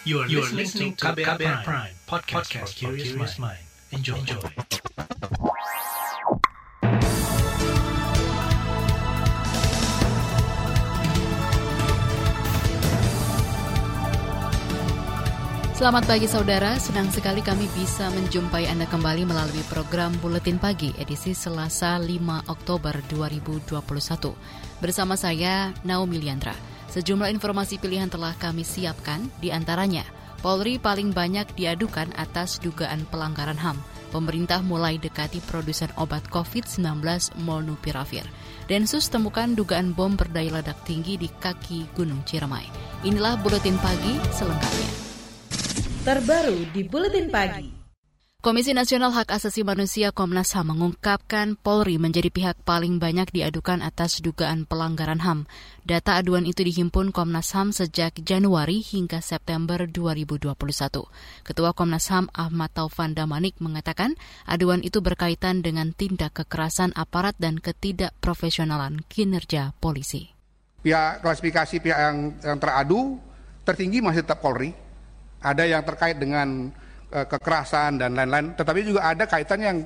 You are, you are listening to KBR, KBR Prime, Prime podcast, podcast for curious mind. Enjoy. Enjoy. Selamat pagi saudara, senang sekali kami bisa menjumpai Anda kembali melalui program Buletin Pagi edisi Selasa 5 Oktober 2021. Bersama saya, Naomi Liandra. Sejumlah informasi pilihan telah kami siapkan, di antaranya Polri paling banyak diadukan atas dugaan pelanggaran HAM. Pemerintah mulai dekati produsen obat COVID-19 Molnupiravir. Densus temukan dugaan bom berdaya ledak tinggi di kaki Gunung Ciremai. Inilah Buletin Pagi selengkapnya terbaru di Buletin Pagi. Komisi Nasional Hak Asasi Manusia Komnas HAM mengungkapkan Polri menjadi pihak paling banyak diadukan atas dugaan pelanggaran HAM. Data aduan itu dihimpun Komnas HAM sejak Januari hingga September 2021. Ketua Komnas HAM Ahmad Taufan Damanik mengatakan aduan itu berkaitan dengan tindak kekerasan aparat dan ketidakprofesionalan kinerja polisi. Pihak klasifikasi pihak yang, yang teradu tertinggi masih tetap Polri, ada yang terkait dengan uh, kekerasan dan lain-lain, tetapi juga ada kaitan yang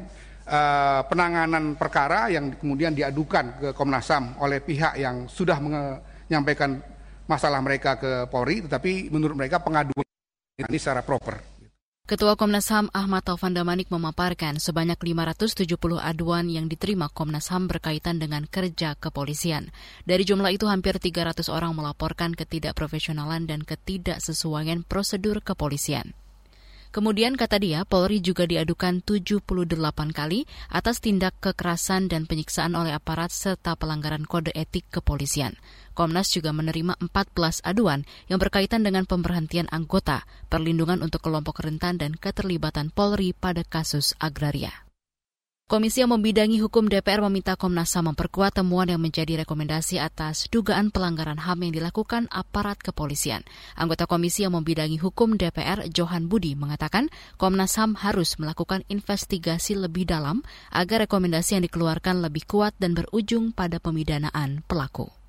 uh, penanganan perkara yang kemudian diadukan ke Komnas HAM oleh pihak yang sudah menyampaikan masalah mereka ke Polri, tetapi menurut mereka pengaduan ini secara proper. Ketua Komnas HAM Ahmad Taufan Damanik memaparkan sebanyak 570 aduan yang diterima Komnas HAM berkaitan dengan kerja kepolisian. Dari jumlah itu hampir 300 orang melaporkan ketidakprofesionalan dan ketidaksesuaian prosedur kepolisian. Kemudian kata dia, Polri juga diadukan 78 kali atas tindak kekerasan dan penyiksaan oleh aparat serta pelanggaran kode etik kepolisian. Komnas juga menerima 14 aduan yang berkaitan dengan pemberhentian anggota, perlindungan untuk kelompok rentan dan keterlibatan Polri pada kasus agraria. Komisi yang membidangi hukum DPR meminta Komnas HAM memperkuat temuan yang menjadi rekomendasi atas dugaan pelanggaran HAM yang dilakukan aparat kepolisian. Anggota komisi yang membidangi hukum DPR, Johan Budi, mengatakan Komnas HAM harus melakukan investigasi lebih dalam agar rekomendasi yang dikeluarkan lebih kuat dan berujung pada pemidanaan pelaku.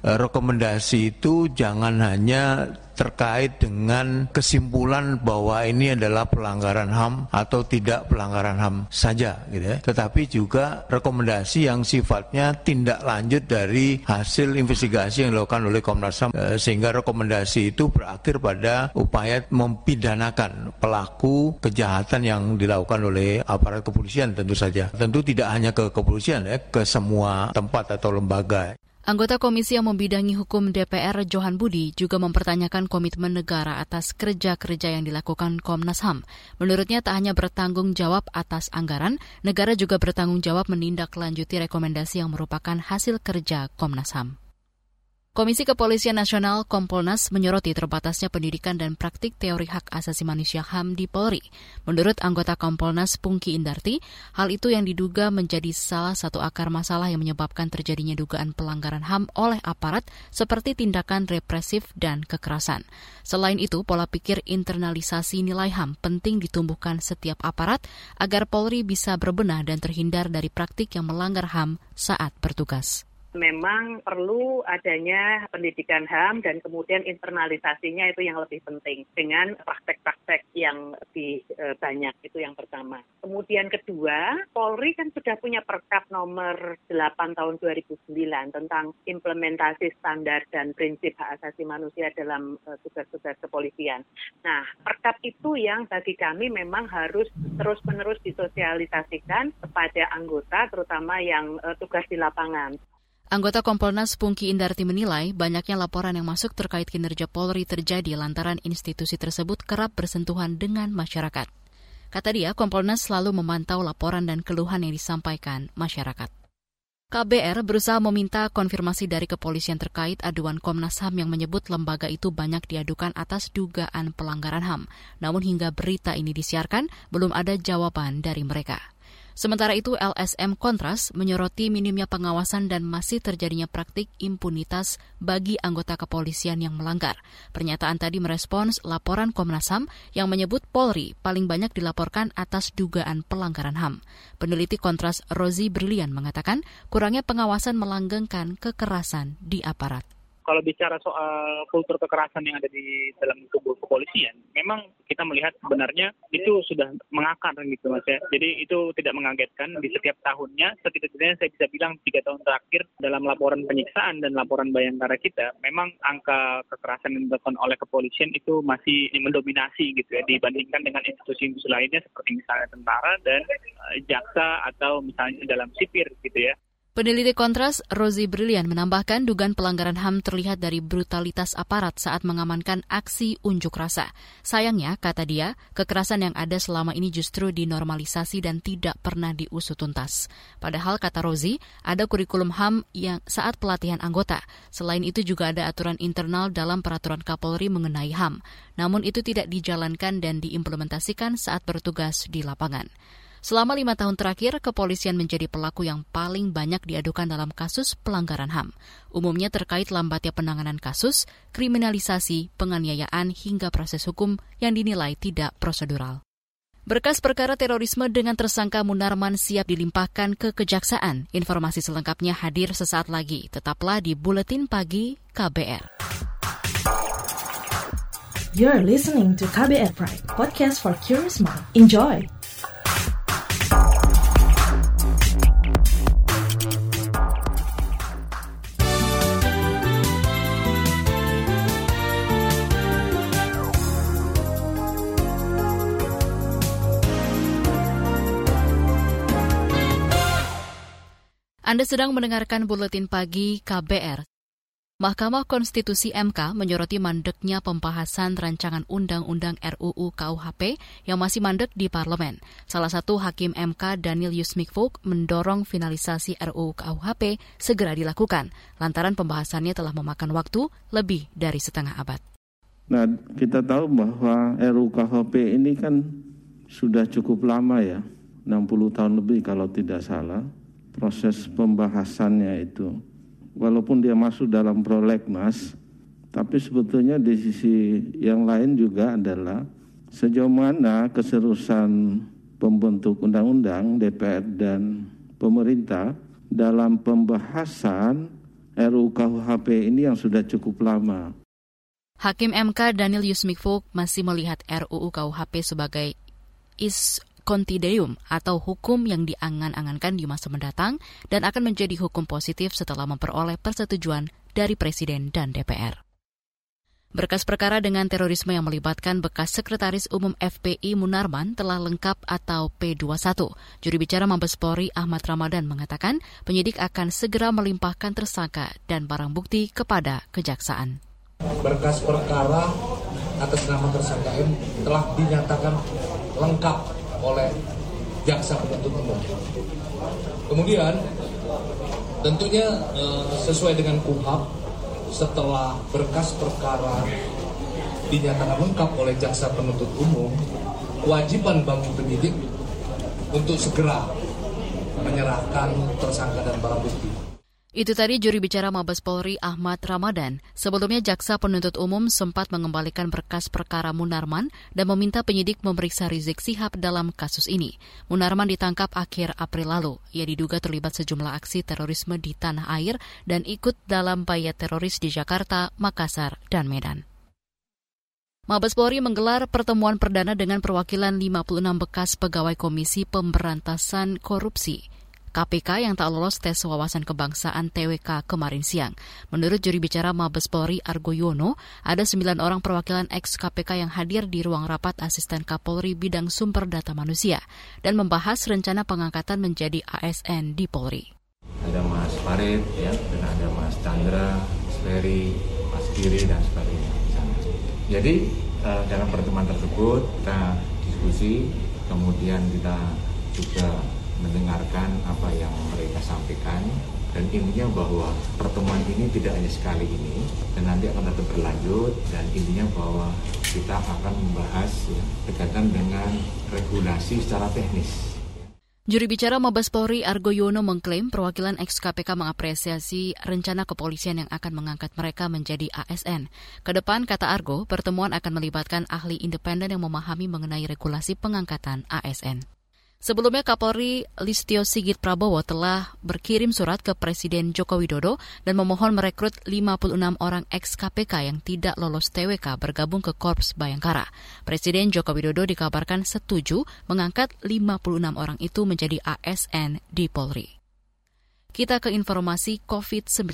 Rekomendasi itu jangan hanya terkait dengan kesimpulan bahwa ini adalah pelanggaran HAM atau tidak pelanggaran HAM saja gitu ya. Tetapi juga rekomendasi yang sifatnya tindak lanjut dari hasil investigasi yang dilakukan oleh Komnas HAM eh, sehingga rekomendasi itu berakhir pada upaya mempidanakan pelaku kejahatan yang dilakukan oleh aparat kepolisian tentu saja. Tentu tidak hanya ke kepolisian ya, ke semua tempat atau lembaga. Anggota komisi yang membidangi hukum DPR Johan Budi juga mempertanyakan komitmen negara atas kerja-kerja yang dilakukan Komnas HAM. Menurutnya tak hanya bertanggung jawab atas anggaran, negara juga bertanggung jawab menindaklanjuti rekomendasi yang merupakan hasil kerja Komnas HAM. Komisi Kepolisian Nasional Kompolnas menyoroti terbatasnya pendidikan dan praktik teori hak asasi manusia HAM di Polri. Menurut anggota Kompolnas Pungki Indarti, hal itu yang diduga menjadi salah satu akar masalah yang menyebabkan terjadinya dugaan pelanggaran HAM oleh aparat seperti tindakan represif dan kekerasan. Selain itu, pola pikir internalisasi nilai HAM penting ditumbuhkan setiap aparat agar Polri bisa berbenah dan terhindar dari praktik yang melanggar HAM saat bertugas memang perlu adanya pendidikan HAM dan kemudian internalisasinya itu yang lebih penting dengan praktek-praktek yang lebih e, banyak itu yang pertama. Kemudian kedua, Polri kan sudah punya Perkap nomor 8 tahun 2009 tentang implementasi standar dan prinsip hak asasi manusia dalam e, tugas-tugas kepolisian. Nah, Perkap itu yang bagi kami memang harus terus-menerus disosialisasikan kepada anggota terutama yang e, tugas di lapangan. Anggota Kompolnas Pungki Indarti menilai banyaknya laporan yang masuk terkait kinerja Polri terjadi lantaran institusi tersebut kerap bersentuhan dengan masyarakat. Kata dia, Kompolnas selalu memantau laporan dan keluhan yang disampaikan masyarakat. KBR berusaha meminta konfirmasi dari kepolisian terkait aduan Komnas HAM yang menyebut lembaga itu banyak diadukan atas dugaan pelanggaran HAM. Namun hingga berita ini disiarkan, belum ada jawaban dari mereka. Sementara itu, LSM Kontras menyoroti minimnya pengawasan dan masih terjadinya praktik impunitas bagi anggota kepolisian yang melanggar. Pernyataan tadi merespons laporan Komnas HAM yang menyebut Polri paling banyak dilaporkan atas dugaan pelanggaran HAM. Peneliti Kontras Rozi Brilian mengatakan kurangnya pengawasan melanggengkan kekerasan di aparat. Kalau bicara soal kultur kekerasan yang ada di dalam tubuh kepolisian, memang kita melihat sebenarnya itu sudah mengakar gitu mas ya. Jadi itu tidak mengagetkan di setiap tahunnya. Setidaknya saya bisa bilang tiga tahun terakhir dalam laporan penyiksaan dan laporan bayangkara kita, memang angka kekerasan yang dilakukan oleh kepolisian itu masih mendominasi gitu ya dibandingkan dengan institusi-institusi lainnya seperti misalnya tentara dan uh, jaksa atau misalnya dalam sipir gitu ya. Peneliti Kontras, Rosie Brilian menambahkan dugaan pelanggaran HAM terlihat dari brutalitas aparat saat mengamankan aksi unjuk rasa. Sayangnya, kata dia, kekerasan yang ada selama ini justru dinormalisasi dan tidak pernah diusut tuntas. Padahal, kata Rosie, ada kurikulum HAM yang saat pelatihan anggota. Selain itu juga ada aturan internal dalam peraturan Kapolri mengenai HAM. Namun itu tidak dijalankan dan diimplementasikan saat bertugas di lapangan. Selama lima tahun terakhir, kepolisian menjadi pelaku yang paling banyak diadukan dalam kasus pelanggaran HAM. Umumnya terkait lambatnya penanganan kasus, kriminalisasi, penganiayaan, hingga proses hukum yang dinilai tidak prosedural. Berkas perkara terorisme dengan tersangka Munarman siap dilimpahkan ke kejaksaan. Informasi selengkapnya hadir sesaat lagi. Tetaplah di Buletin Pagi KBR. You're listening to KBR Pride, podcast for curious mind. Enjoy! Anda sedang mendengarkan buletin pagi KBR. Mahkamah Konstitusi MK menyoroti mandeknya pembahasan rancangan undang-undang RUU KUHP yang masih mandek di parlemen. Salah satu hakim MK Daniel Yusmikvok mendorong finalisasi RUU KUHP segera dilakukan lantaran pembahasannya telah memakan waktu lebih dari setengah abad. Nah, kita tahu bahwa RUU KUHP ini kan sudah cukup lama ya, 60 tahun lebih kalau tidak salah proses pembahasannya itu. Walaupun dia masuk dalam prolegnas, tapi sebetulnya di sisi yang lain juga adalah sejauh mana keserusan pembentuk undang-undang DPR dan pemerintah dalam pembahasan RUU KUHP ini yang sudah cukup lama. Hakim MK Daniel Yusmikvo masih melihat RUU KUHP sebagai is kontideum atau hukum yang diangan-angankan di masa mendatang dan akan menjadi hukum positif setelah memperoleh persetujuan dari Presiden dan DPR. Berkas perkara dengan terorisme yang melibatkan bekas Sekretaris Umum FPI Munarman telah lengkap atau P21. Juri bicara Mabes Polri Ahmad Ramadan mengatakan penyidik akan segera melimpahkan tersangka dan barang bukti kepada kejaksaan. Berkas perkara atas nama tersangka M telah dinyatakan lengkap oleh jaksa penuntut umum. Kemudian tentunya eh, sesuai dengan KUHAP setelah berkas perkara dinyatakan lengkap oleh jaksa penuntut umum, kewajiban bagi penyidik untuk segera menyerahkan tersangka dan barang bukti. Itu tadi juri bicara Mabes Polri Ahmad Ramadan. Sebelumnya jaksa penuntut umum sempat mengembalikan berkas perkara Munarman dan meminta penyidik memeriksa Rizik Sihab dalam kasus ini. Munarman ditangkap akhir April lalu. Ia diduga terlibat sejumlah aksi terorisme di tanah air dan ikut dalam bayat teroris di Jakarta, Makassar, dan Medan. Mabes Polri menggelar pertemuan perdana dengan perwakilan 56 bekas pegawai Komisi Pemberantasan Korupsi. KPK yang tak lolos tes wawasan kebangsaan TWK kemarin siang. Menurut juri bicara Mabes Polri Argo Yono, ada sembilan orang perwakilan ex-KPK yang hadir di ruang rapat asisten Kapolri bidang sumber data manusia dan membahas rencana pengangkatan menjadi ASN di Polri. Ada Mas Farid, ya, dan ada Mas Chandra, Mas Ferry, Mas Kiri, dan sebagainya. Jadi eh, dalam pertemuan tersebut kita diskusi, kemudian kita juga mendengarkan apa yang mereka sampaikan dan intinya bahwa pertemuan ini tidak hanya sekali ini dan nanti akan tetap berlanjut dan intinya bahwa kita akan membahas ya, berkaitan dengan regulasi secara teknis. Juri bicara Mabes Polri Argo Yono mengklaim perwakilan ex-KPK mengapresiasi rencana kepolisian yang akan mengangkat mereka menjadi ASN. Ke depan, kata Argo, pertemuan akan melibatkan ahli independen yang memahami mengenai regulasi pengangkatan ASN. Sebelumnya Kapolri Listio Sigit Prabowo telah berkirim surat ke Presiden Joko Widodo dan memohon merekrut 56 orang ex-KPK yang tidak lolos TWK bergabung ke Korps Bayangkara. Presiden Joko Widodo dikabarkan setuju mengangkat 56 orang itu menjadi ASN di Polri. Kita ke informasi COVID-19.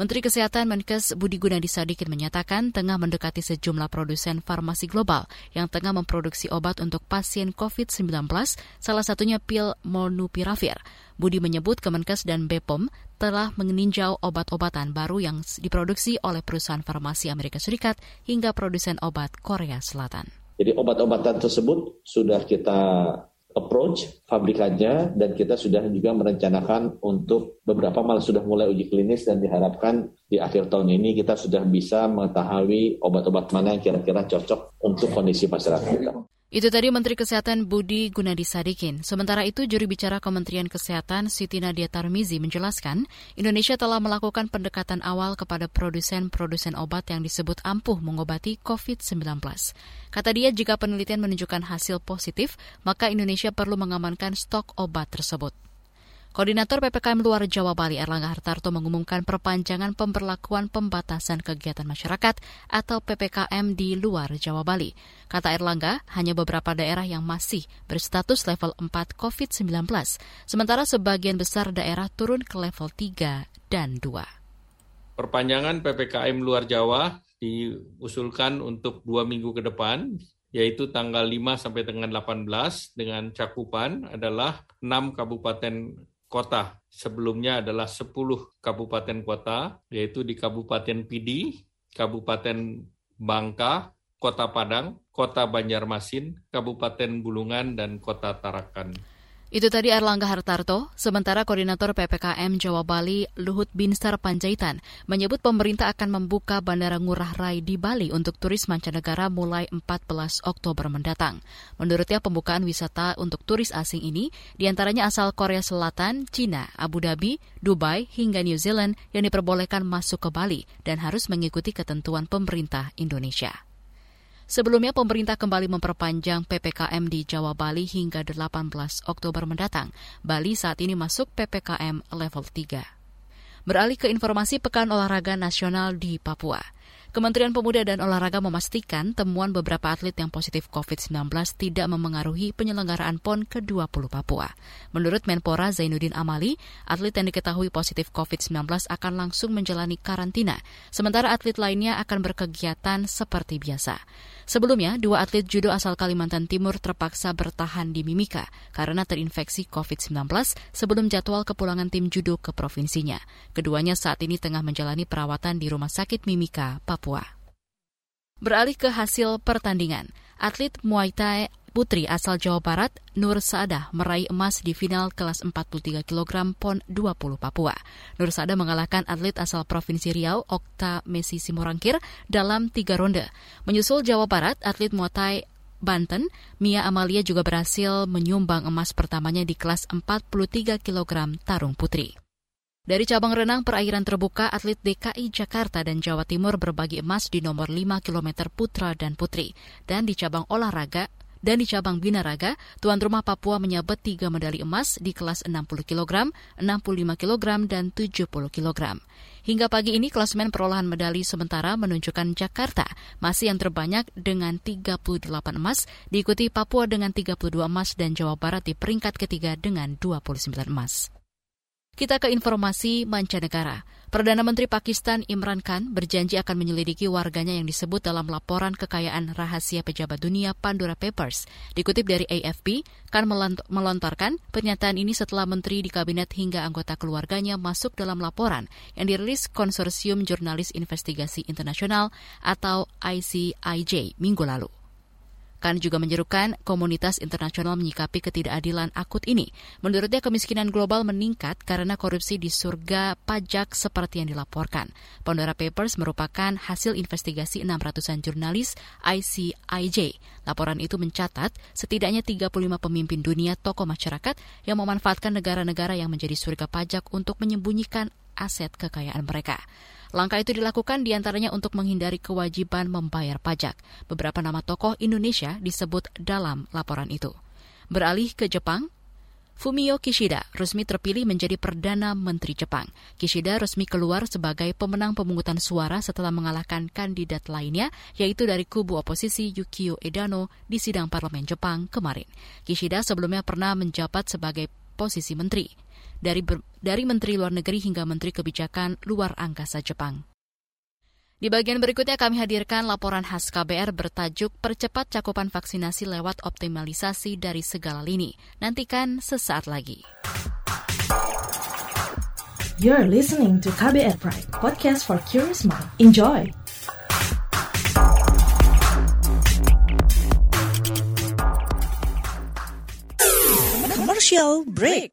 Menteri Kesehatan Menkes Budi Gunadi Sadikin menyatakan tengah mendekati sejumlah produsen farmasi global yang tengah memproduksi obat untuk pasien COVID-19, salah satunya pil molnupiravir. Budi menyebut Kemenkes dan BPOM telah meninjau obat-obatan baru yang diproduksi oleh perusahaan farmasi Amerika Serikat hingga produsen obat Korea Selatan. Jadi obat-obatan tersebut sudah kita approach pabrikannya dan kita sudah juga merencanakan untuk beberapa malah sudah mulai uji klinis dan diharapkan di akhir tahun ini kita sudah bisa mengetahui obat-obat mana yang kira-kira cocok untuk kondisi masyarakat kita. Itu tadi Menteri Kesehatan Budi Gunadi Sadikin. Sementara itu, juri bicara Kementerian Kesehatan Siti Nadia Tarmizi menjelaskan, Indonesia telah melakukan pendekatan awal kepada produsen-produsen obat yang disebut ampuh mengobati COVID-19. Kata dia, jika penelitian menunjukkan hasil positif, maka Indonesia perlu mengamankan stok obat tersebut. Koordinator PPKM Luar Jawa Bali Erlangga Hartarto mengumumkan perpanjangan pemberlakuan pembatasan kegiatan masyarakat atau PPKM di luar Jawa Bali. Kata Erlangga, hanya beberapa daerah yang masih berstatus level 4 COVID-19, sementara sebagian besar daerah turun ke level 3 dan 2. Perpanjangan PPKM luar Jawa diusulkan untuk dua minggu ke depan, yaitu tanggal 5 sampai dengan 18 dengan cakupan adalah 6 kabupaten kota. Sebelumnya adalah 10 kabupaten kota, yaitu di Kabupaten Pidi, Kabupaten Bangka, Kota Padang, Kota Banjarmasin, Kabupaten Bulungan, dan Kota Tarakan. Itu tadi Erlangga Hartarto, sementara Koordinator PPKM Jawa Bali Luhut Binsar Panjaitan menyebut pemerintah akan membuka Bandara Ngurah Rai di Bali untuk turis mancanegara mulai 14 Oktober mendatang. Menurutnya pembukaan wisata untuk turis asing ini di antaranya asal Korea Selatan, Cina, Abu Dhabi, Dubai, hingga New Zealand yang diperbolehkan masuk ke Bali dan harus mengikuti ketentuan pemerintah Indonesia. Sebelumnya pemerintah kembali memperpanjang PPKM di Jawa Bali hingga 18 Oktober mendatang. Bali saat ini masuk PPKM level 3. Beralih ke informasi Pekan Olahraga Nasional di Papua. Kementerian Pemuda dan Olahraga memastikan temuan beberapa atlet yang positif COVID-19 tidak memengaruhi penyelenggaraan PON ke-20 Papua. Menurut Menpora Zainuddin Amali, atlet yang diketahui positif COVID-19 akan langsung menjalani karantina, sementara atlet lainnya akan berkegiatan seperti biasa. Sebelumnya, dua atlet judo asal Kalimantan Timur terpaksa bertahan di Mimika karena terinfeksi COVID-19 sebelum jadwal kepulangan tim judo ke provinsinya. Keduanya saat ini tengah menjalani perawatan di Rumah Sakit Mimika, Papua. Beralih ke hasil pertandingan, atlet Muay Thai putri asal Jawa Barat, Nur Saadah meraih emas di final kelas 43 kg PON 20 Papua. Nur Saadah mengalahkan atlet asal Provinsi Riau, Okta Messi Simorangkir, dalam tiga ronde. Menyusul Jawa Barat, atlet Muay Thai Banten, Mia Amalia juga berhasil menyumbang emas pertamanya di kelas 43 kg tarung putri. Dari cabang renang perairan terbuka, atlet DKI Jakarta dan Jawa Timur berbagi emas di nomor 5 km putra dan putri. Dan di cabang olahraga, dan di cabang binaraga, tuan rumah Papua menyabet tiga medali emas di kelas 60 kg, 65 kg, dan 70 kg. Hingga pagi ini, klasmen perolahan medali sementara menunjukkan Jakarta masih yang terbanyak dengan 38 emas, diikuti Papua dengan 32 emas dan Jawa Barat di peringkat ketiga dengan 29 emas. Kita ke informasi mancanegara. Perdana Menteri Pakistan Imran Khan berjanji akan menyelidiki warganya yang disebut dalam laporan kekayaan rahasia pejabat dunia Pandora Papers. Dikutip dari AFP, Khan melontarkan pernyataan ini setelah menteri di kabinet hingga anggota keluarganya masuk dalam laporan yang dirilis Konsorsium Jurnalis Investigasi Internasional atau ICIJ minggu lalu. Kan juga menyerukan komunitas internasional menyikapi ketidakadilan akut ini. Menurutnya kemiskinan global meningkat karena korupsi di surga pajak seperti yang dilaporkan. Pandora Papers merupakan hasil investigasi 600-an jurnalis ICIJ. Laporan itu mencatat setidaknya 35 pemimpin dunia tokoh masyarakat yang memanfaatkan negara-negara yang menjadi surga pajak untuk menyembunyikan aset kekayaan mereka. Langkah itu dilakukan di antaranya untuk menghindari kewajiban membayar pajak. Beberapa nama tokoh Indonesia disebut dalam laporan itu. Beralih ke Jepang, Fumio Kishida resmi terpilih menjadi Perdana Menteri Jepang. Kishida resmi keluar sebagai pemenang pemungutan suara setelah mengalahkan kandidat lainnya, yaitu dari kubu oposisi Yukio Edano di sidang parlemen Jepang kemarin. Kishida sebelumnya pernah menjabat sebagai posisi menteri, dari, dari Menteri Luar Negeri hingga Menteri Kebijakan Luar Angkasa Jepang. Di bagian berikutnya kami hadirkan laporan khas KBR bertajuk Percepat Cakupan Vaksinasi Lewat Optimalisasi dari Segala Lini. Nantikan sesaat lagi. You're listening to KBR Pride, podcast for curious mind. Enjoy! Commercial break.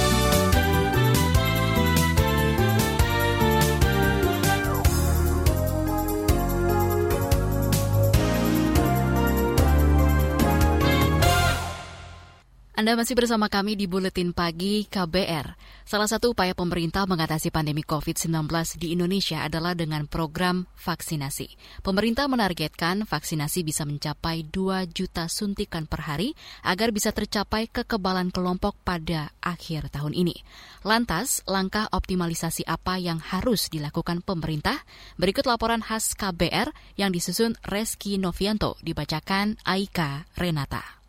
Anda masih bersama kami di Buletin Pagi KBR. Salah satu upaya pemerintah mengatasi pandemi COVID-19 di Indonesia adalah dengan program vaksinasi. Pemerintah menargetkan vaksinasi bisa mencapai 2 juta suntikan per hari agar bisa tercapai kekebalan kelompok pada akhir tahun ini. Lantas, langkah optimalisasi apa yang harus dilakukan pemerintah? Berikut laporan khas KBR yang disusun Reski Novianto dibacakan Aika Renata.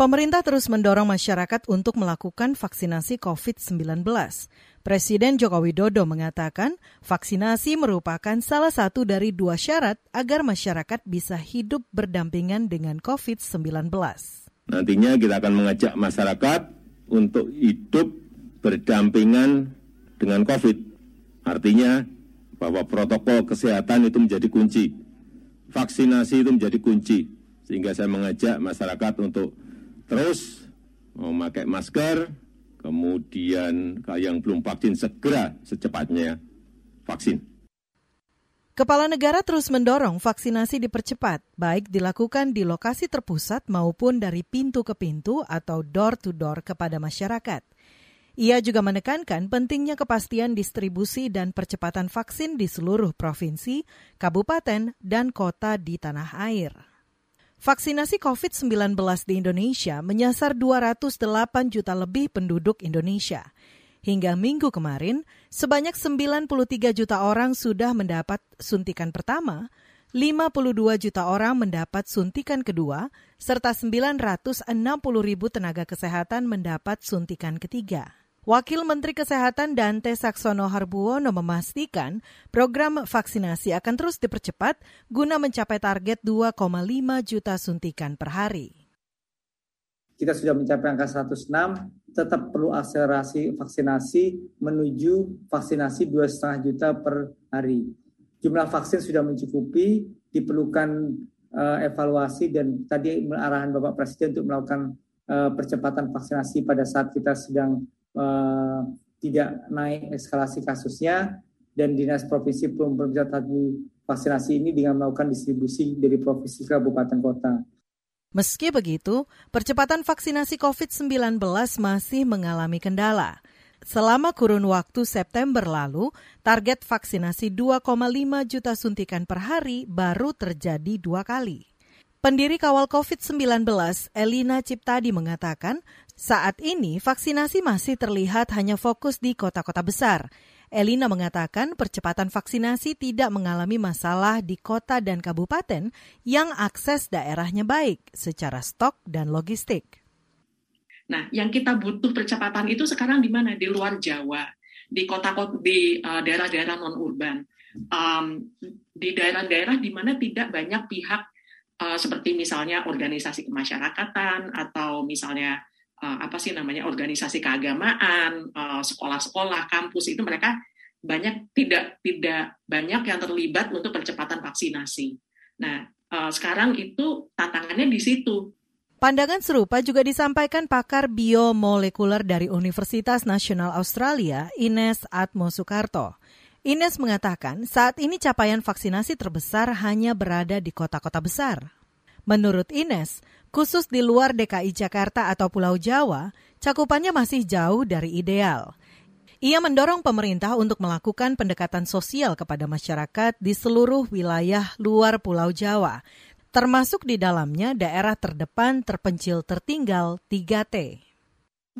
Pemerintah terus mendorong masyarakat untuk melakukan vaksinasi COVID-19. Presiden Joko Widodo mengatakan vaksinasi merupakan salah satu dari dua syarat agar masyarakat bisa hidup berdampingan dengan COVID-19. Nantinya kita akan mengajak masyarakat untuk hidup berdampingan dengan COVID. Artinya bahwa protokol kesehatan itu menjadi kunci. Vaksinasi itu menjadi kunci. Sehingga saya mengajak masyarakat untuk terus memakai masker, kemudian yang belum vaksin segera secepatnya vaksin. Kepala negara terus mendorong vaksinasi dipercepat, baik dilakukan di lokasi terpusat maupun dari pintu ke pintu atau door to door kepada masyarakat. Ia juga menekankan pentingnya kepastian distribusi dan percepatan vaksin di seluruh provinsi, kabupaten, dan kota di tanah air. Vaksinasi COVID-19 di Indonesia menyasar 208 juta lebih penduduk Indonesia. Hingga minggu kemarin, sebanyak 93 juta orang sudah mendapat suntikan pertama, 52 juta orang mendapat suntikan kedua, serta 960 ribu tenaga kesehatan mendapat suntikan ketiga. Wakil Menteri Kesehatan Dante Saksono Harbuono memastikan program vaksinasi akan terus dipercepat guna mencapai target 2,5 juta suntikan per hari. Kita sudah mencapai angka 106, tetap perlu akselerasi vaksinasi menuju vaksinasi 2,5 juta per hari. Jumlah vaksin sudah mencukupi, diperlukan uh, evaluasi dan tadi arahan Bapak Presiden untuk melakukan uh, percepatan vaksinasi pada saat kita sedang uh, tidak naik eskalasi kasusnya dan dinas provinsi belum tadi vaksinasi ini dengan melakukan distribusi dari provinsi ke kabupaten kota. Meski begitu, percepatan vaksinasi COVID-19 masih mengalami kendala. Selama kurun waktu September lalu, target vaksinasi 2,5 juta suntikan per hari baru terjadi dua kali. Pendiri kawal COVID-19, Elina Ciptadi mengatakan, Saat ini vaksinasi masih terlihat hanya fokus di kota-kota besar. Elina mengatakan percepatan vaksinasi tidak mengalami masalah di kota dan kabupaten yang akses daerahnya baik secara stok dan logistik. Nah, yang kita butuh percepatan itu sekarang di mana? Di luar Jawa, di kota-kota, di uh, daerah-daerah non-urban, um, di daerah-daerah di mana tidak banyak pihak uh, seperti misalnya organisasi kemasyarakatan atau misalnya uh, apa sih namanya organisasi keagamaan, uh, sekolah-sekolah, kampus itu mereka banyak tidak tidak banyak yang terlibat untuk percepatan vaksinasi. Nah, uh, sekarang itu tantangannya di situ. Pandangan serupa juga disampaikan pakar biomolekuler dari Universitas Nasional Australia, Ines Atmo Soekarto. Ines mengatakan saat ini capaian vaksinasi terbesar hanya berada di kota-kota besar. Menurut Ines, khusus di luar DKI Jakarta atau Pulau Jawa, cakupannya masih jauh dari ideal. Ia mendorong pemerintah untuk melakukan pendekatan sosial kepada masyarakat di seluruh wilayah luar Pulau Jawa, termasuk di dalamnya daerah terdepan terpencil tertinggal 3T.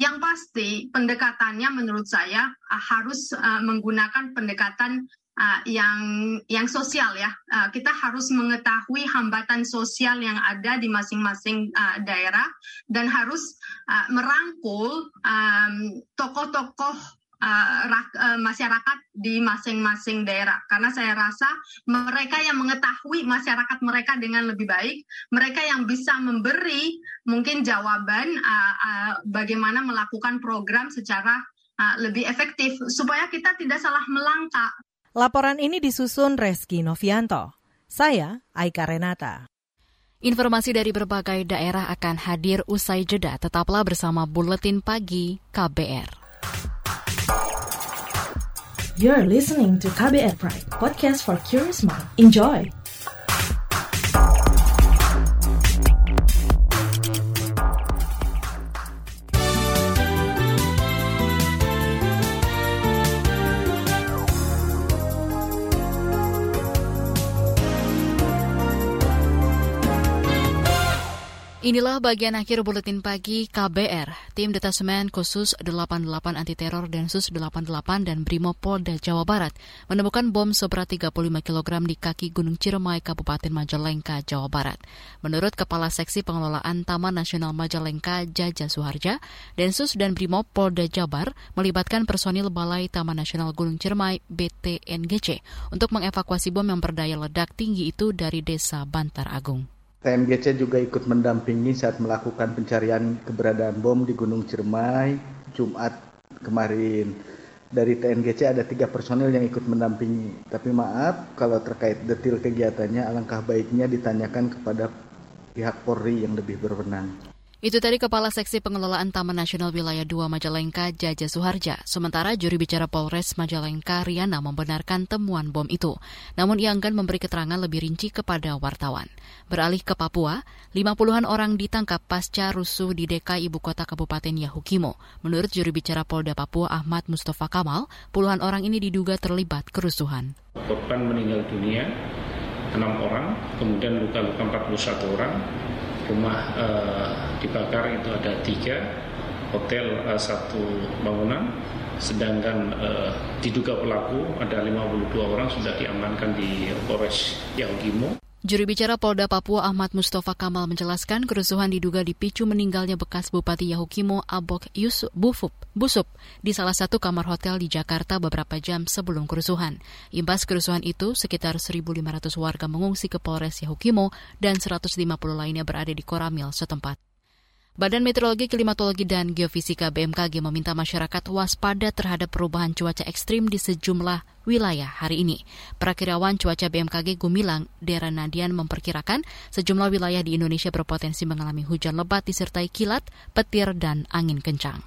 Yang pasti pendekatannya menurut saya harus uh, menggunakan pendekatan uh, yang yang sosial ya. Uh, kita harus mengetahui hambatan sosial yang ada di masing-masing uh, daerah dan harus uh, merangkul tokoh-tokoh uh, uh, masyarakat di masing-masing daerah karena saya rasa mereka yang mengetahui masyarakat mereka dengan lebih baik mereka yang bisa memberi mungkin jawaban uh, uh, bagaimana melakukan program secara uh, lebih efektif supaya kita tidak salah melangkah Laporan ini disusun Reski Novianto. Saya Aika Renata. Informasi dari berbagai daerah akan hadir usai jeda. Tetaplah bersama Buletin Pagi KBR. You're listening to KBR Pride, podcast for curious mind. Enjoy! Inilah bagian akhir buletin pagi KBR. Tim Detasemen Khusus 88 Anti Teror Densus 88 dan Brimo Polda Jawa Barat menemukan bom seberat 35 kg di kaki Gunung Ciremai, Kabupaten Majalengka, Jawa Barat. Menurut Kepala Seksi Pengelolaan Taman Nasional Majalengka, Jaja Suharja, Densus dan Brimo Polda Jabar melibatkan personil Balai Taman Nasional Gunung Ciremai BTNGC untuk mengevakuasi bom yang berdaya ledak tinggi itu dari Desa Bantar Agung. TNGC juga ikut mendampingi saat melakukan pencarian keberadaan bom di Gunung Ciremai Jumat kemarin. Dari TNGC ada tiga personil yang ikut mendampingi. Tapi maaf kalau terkait detil kegiatannya alangkah baiknya ditanyakan kepada pihak Polri yang lebih berwenang. Itu tadi Kepala Seksi Pengelolaan Taman Nasional Wilayah 2 Majalengka, Jaja Suharja. Sementara juri bicara Polres Majalengka, Riana, membenarkan temuan bom itu. Namun ia enggan memberi keterangan lebih rinci kepada wartawan. Beralih ke Papua, 50-an orang ditangkap pasca rusuh di DKI Ibu Kota Kabupaten Yahukimo. Menurut juri bicara Polda Papua Ahmad Mustafa Kamal, puluhan orang ini diduga terlibat kerusuhan. Korban meninggal dunia, 6 orang, kemudian luka-luka 41 orang, rumah uh, dibakar itu ada tiga, hotel uh, satu bangunan, sedangkan uh, diduga pelaku ada 52 orang sudah diamankan di Polres Yahukimo. Juru bicara Polda Papua Ahmad Mustafa Kamal menjelaskan kerusuhan diduga dipicu meninggalnya bekas Bupati Yahukimo Abok Yusuf Bufup, Busup di salah satu kamar hotel di Jakarta beberapa jam sebelum kerusuhan. Imbas kerusuhan itu, sekitar 1.500 warga mengungsi ke Polres Yahukimo dan 150 lainnya berada di Koramil setempat. Badan Meteorologi, Klimatologi, dan Geofisika BMKG meminta masyarakat waspada terhadap perubahan cuaca ekstrim di sejumlah wilayah hari ini. Perakirawan cuaca BMKG Gumilang, Dera Nadian memperkirakan sejumlah wilayah di Indonesia berpotensi mengalami hujan lebat disertai kilat, petir, dan angin kencang.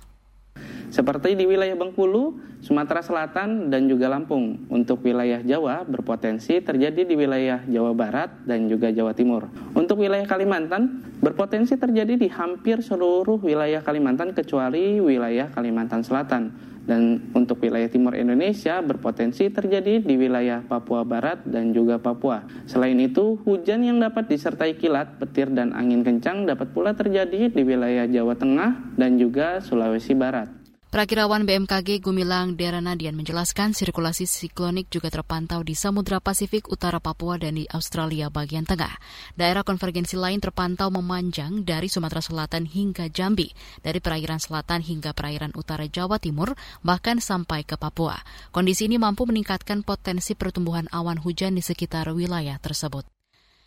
Seperti di wilayah Bengkulu, Sumatera Selatan, dan juga Lampung. Untuk wilayah Jawa berpotensi terjadi di wilayah Jawa Barat dan juga Jawa Timur. Untuk wilayah Kalimantan berpotensi terjadi di hampir seluruh wilayah Kalimantan kecuali wilayah Kalimantan Selatan. Dan untuk wilayah timur Indonesia berpotensi terjadi di wilayah Papua Barat dan juga Papua. Selain itu, hujan yang dapat disertai kilat, petir, dan angin kencang dapat pula terjadi di wilayah Jawa Tengah dan juga Sulawesi Barat. Perakirawan BMKG Gumilang Deranadian menjelaskan sirkulasi siklonik juga terpantau di Samudra Pasifik utara Papua dan di Australia bagian tengah. Daerah konvergensi lain terpantau memanjang dari Sumatera Selatan hingga Jambi, dari perairan selatan hingga perairan utara Jawa Timur, bahkan sampai ke Papua. Kondisi ini mampu meningkatkan potensi pertumbuhan awan hujan di sekitar wilayah tersebut.